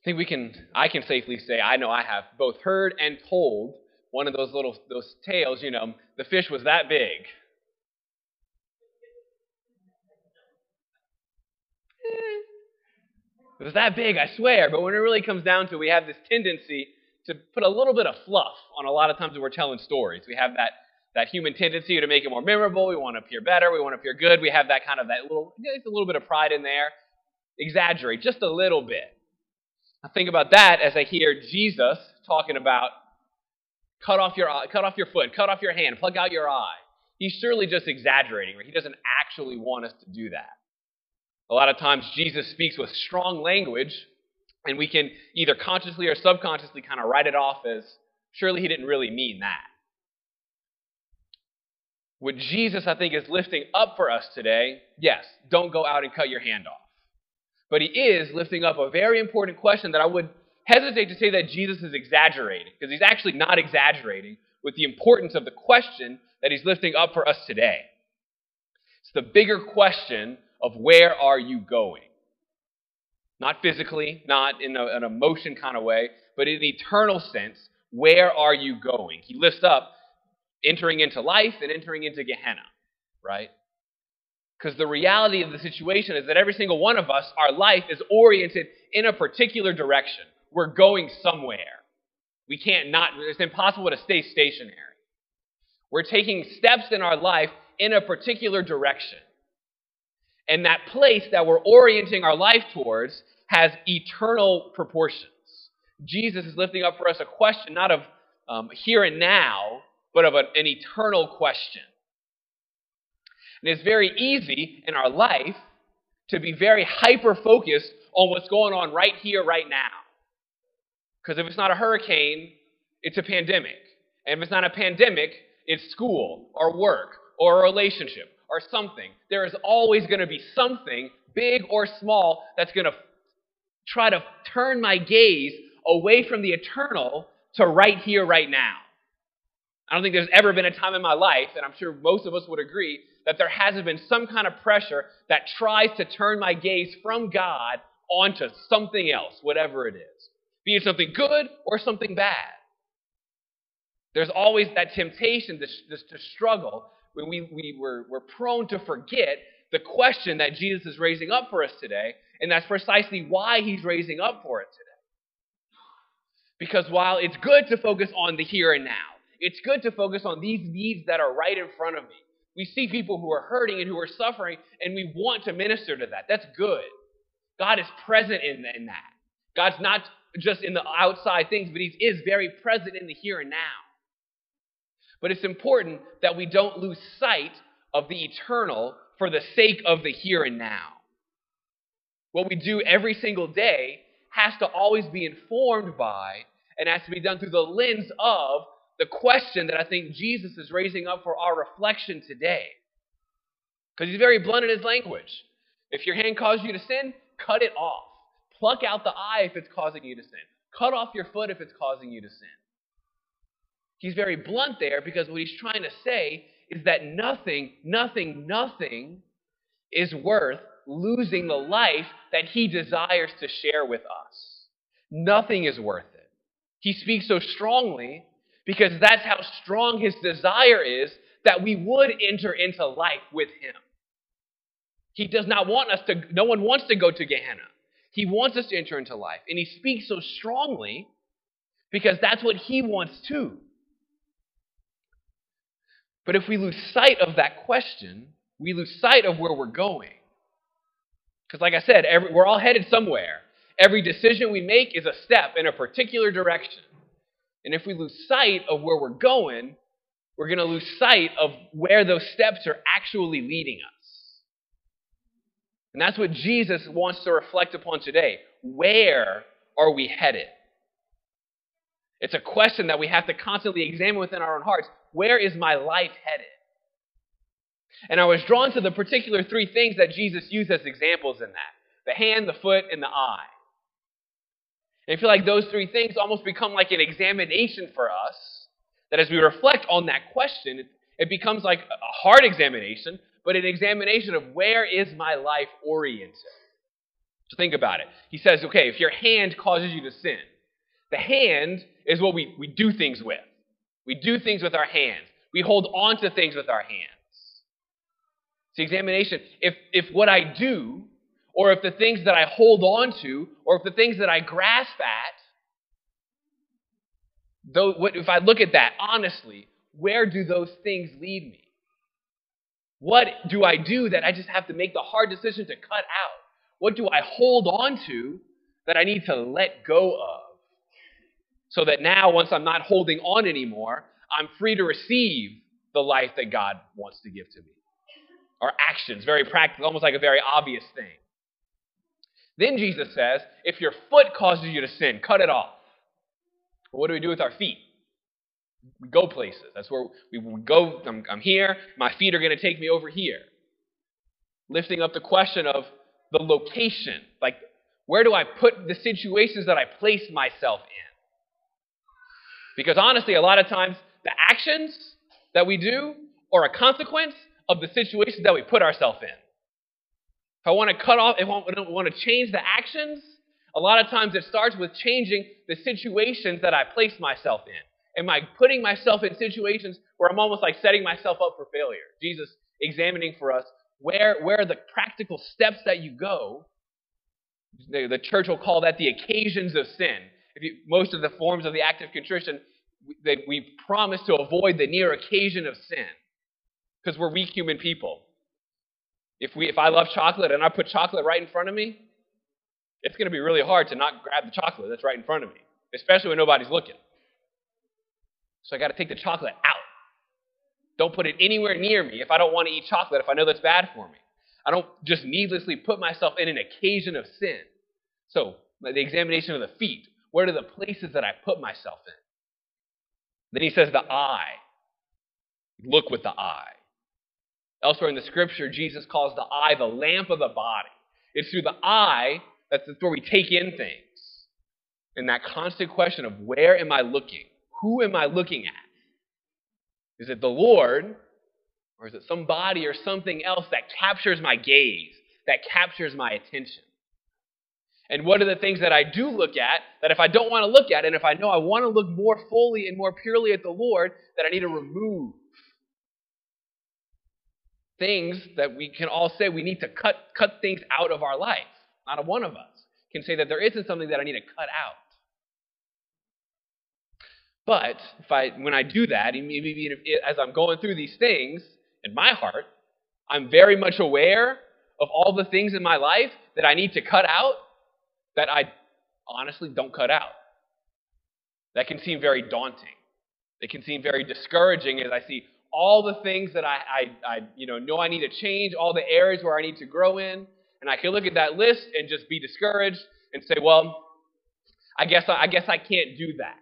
I think we can, I can safely say, I know I have both heard and told one of those little, those tales, you know, the fish was that big. Eh. It was that big, I swear. But when it really comes down to it, we have this tendency to put a little bit of fluff on a lot of times when we're telling stories. We have that, that human tendency to make it more memorable. We want to appear better. We want to appear good. We have that kind of that little, there's a little bit of pride in there. Exaggerate just a little bit. I think about that as I hear Jesus talking about cut off your cut off your foot, cut off your hand, plug out your eye. He's surely just exaggerating, right? He doesn't actually want us to do that. A lot of times Jesus speaks with strong language, and we can either consciously or subconsciously kind of write it off as surely he didn't really mean that. What Jesus, I think, is lifting up for us today, yes, don't go out and cut your hand off. But he is lifting up a very important question that I would hesitate to say that Jesus is exaggerating, because he's actually not exaggerating with the importance of the question that he's lifting up for us today. It's the bigger question of where are you going? Not physically, not in a, an emotion kind of way, but in an eternal sense, where are you going? He lifts up entering into life and entering into Gehenna, right? Because the reality of the situation is that every single one of us, our life is oriented in a particular direction. We're going somewhere. We can't not, it's impossible to stay stationary. We're taking steps in our life in a particular direction. And that place that we're orienting our life towards has eternal proportions. Jesus is lifting up for us a question not of um, here and now, but of an, an eternal question. And it's very easy in our life to be very hyper focused on what's going on right here, right now. Because if it's not a hurricane, it's a pandemic. And if it's not a pandemic, it's school or work or a relationship or something. There is always going to be something, big or small, that's going to try to turn my gaze away from the eternal to right here, right now. I don't think there's ever been a time in my life, and I'm sure most of us would agree, that there hasn't been some kind of pressure that tries to turn my gaze from God onto something else, whatever it is. Be it something good or something bad. There's always that temptation to, to struggle when we, we were, we're prone to forget the question that Jesus is raising up for us today, and that's precisely why he's raising up for it today. Because while it's good to focus on the here and now, it's good to focus on these needs that are right in front of me. We see people who are hurting and who are suffering, and we want to minister to that. That's good. God is present in, in that. God's not just in the outside things, but He is very present in the here and now. But it's important that we don't lose sight of the eternal for the sake of the here and now. What we do every single day has to always be informed by and has to be done through the lens of the question that I think Jesus is raising up for our reflection today. Because he's very blunt in his language. If your hand causes you to sin, cut it off. Pluck out the eye if it's causing you to sin. Cut off your foot if it's causing you to sin. He's very blunt there because what he's trying to say is that nothing, nothing, nothing is worth losing the life that he desires to share with us. Nothing is worth it. He speaks so strongly because that's how strong his desire is that we would enter into life with him. He does not want us to, no one wants to go to Gehenna. He wants us to enter into life. And he speaks so strongly because that's what he wants too. But if we lose sight of that question, we lose sight of where we're going. Because, like I said, every, we're all headed somewhere. Every decision we make is a step in a particular direction. And if we lose sight of where we're going, we're going to lose sight of where those steps are actually leading us. And that's what Jesus wants to reflect upon today. Where are we headed? It's a question that we have to constantly examine within our own hearts. Where is my life headed? And I was drawn to the particular three things that Jesus used as examples in that the hand, the foot, and the eye. I feel like those three things almost become like an examination for us. That as we reflect on that question, it, it becomes like a hard examination, but an examination of where is my life oriented? So think about it. He says, okay, if your hand causes you to sin, the hand is what we, we do things with. We do things with our hands. We hold on to things with our hands. It's the examination. If, if what I do, or if the things that I hold on to, or if the things that I grasp at, though, what, if I look at that honestly, where do those things lead me? What do I do that I just have to make the hard decision to cut out? What do I hold on to that I need to let go of? So that now, once I'm not holding on anymore, I'm free to receive the life that God wants to give to me. Our actions, very practical, almost like a very obvious thing. Then Jesus says, if your foot causes you to sin, cut it off. what do we do with our feet? We go places. That's where we go. I'm, I'm here. My feet are going to take me over here. Lifting up the question of the location. Like, where do I put the situations that I place myself in? Because honestly, a lot of times, the actions that we do are a consequence of the situations that we put ourselves in. If I want to cut off, if I want to change the actions, a lot of times it starts with changing the situations that I place myself in. Am I putting myself in situations where I'm almost like setting myself up for failure? Jesus examining for us where, where the practical steps that you go. The, the church will call that the occasions of sin. You, most of the forms of the act of contrition, that we promise to avoid the near occasion of sin because we're weak human people. If, we, if I love chocolate and I put chocolate right in front of me, it's going to be really hard to not grab the chocolate that's right in front of me, especially when nobody's looking. So I got to take the chocolate out. Don't put it anywhere near me if I don't want to eat chocolate, if I know that's bad for me. I don't just needlessly put myself in an occasion of sin. So, the examination of the feet. What are the places that I put myself in? Then he says the eye. Look with the eye. Elsewhere in the scripture, Jesus calls the eye the lamp of the body. It's through the eye that's where we take in things. And that constant question of where am I looking? Who am I looking at? Is it the Lord, or is it somebody or something else that captures my gaze, that captures my attention? And what are the things that I do look at that if I don't want to look at, and if I know I want to look more fully and more purely at the Lord, that I need to remove? Things that we can all say we need to cut, cut things out of our life. Not a one of us can say that there isn't something that I need to cut out. But if I, when I do that, maybe as I'm going through these things in my heart, I'm very much aware of all the things in my life that I need to cut out that I honestly don't cut out. That can seem very daunting. It can seem very discouraging as I see all the things that I, I, I you know, know I need to change, all the areas where I need to grow in, and I can look at that list and just be discouraged and say, well, I guess I, I guess I can't do that.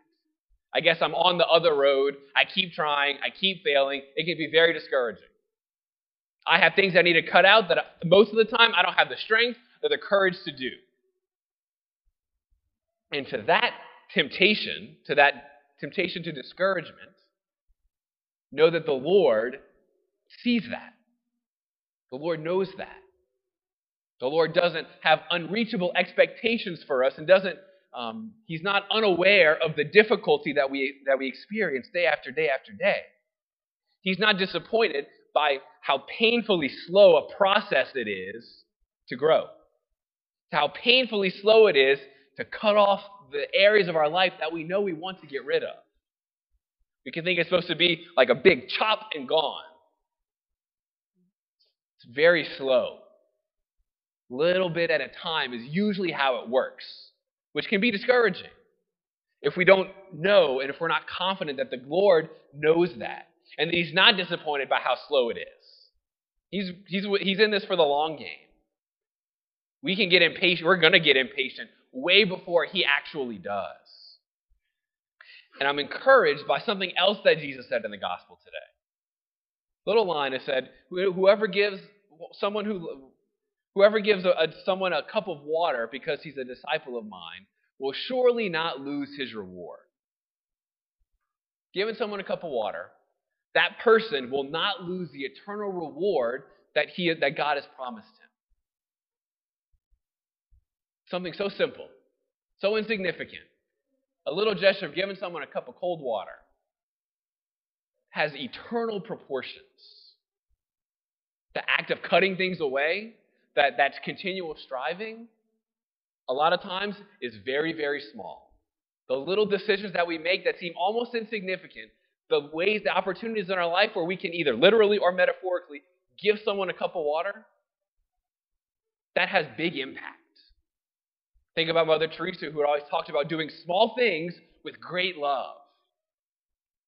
I guess I'm on the other road. I keep trying. I keep failing. It can be very discouraging. I have things I need to cut out that most of the time I don't have the strength or the courage to do. And to that temptation, to that temptation to discouragement, know that the Lord sees that. The Lord knows that. The Lord doesn't have unreachable expectations for us and doesn't um, he's not unaware of the difficulty that we, that we experience day after day after day. He's not disappointed by how painfully slow a process it is to grow, how painfully slow it is to cut off the areas of our life that we know we want to get rid of. We can think it's supposed to be like a big chop and gone. It's very slow. Little bit at a time is usually how it works which can be discouraging if we don't know and if we're not confident that the Lord knows that and that He's not disappointed by how slow it is. He's, he's, he's in this for the long game. We can get impatient. We're going to get impatient way before He actually does. And I'm encouraged by something else that Jesus said in the gospel today. Little line it said, "Whoever gives someone who Whoever gives a, a, someone a cup of water because he's a disciple of mine will surely not lose his reward. Giving someone a cup of water, that person will not lose the eternal reward that, he, that God has promised him. Something so simple, so insignificant. A little gesture of giving someone a cup of cold water has eternal proportions. The act of cutting things away, that, that's continual striving, a lot of times is very, very small. The little decisions that we make that seem almost insignificant, the ways, the opportunities in our life where we can either literally or metaphorically give someone a cup of water, that has big impact. Think about Mother Teresa, who always talked about doing small things with great love.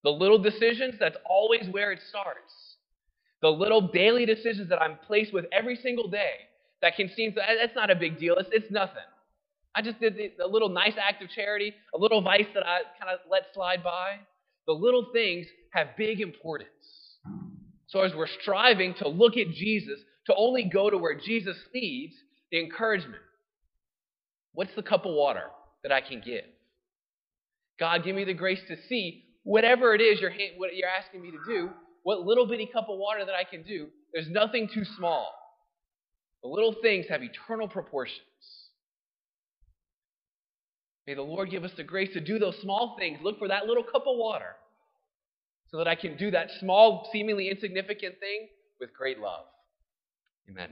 The little decisions, that's always where it starts. The little daily decisions that I'm placed with every single day that can seem, that's not a big deal, it's, it's nothing. I just did a little nice act of charity, a little vice that I kind of let slide by. The little things have big importance. So as we're striving to look at Jesus, to only go to where Jesus leads, the encouragement. What's the cup of water that I can give? God, give me the grace to see whatever it is you're, what you're asking me to do, what little bitty cup of water that I can do. There's nothing too small. The little things have eternal proportions. May the Lord give us the grace to do those small things. Look for that little cup of water so that I can do that small, seemingly insignificant thing with great love. Amen.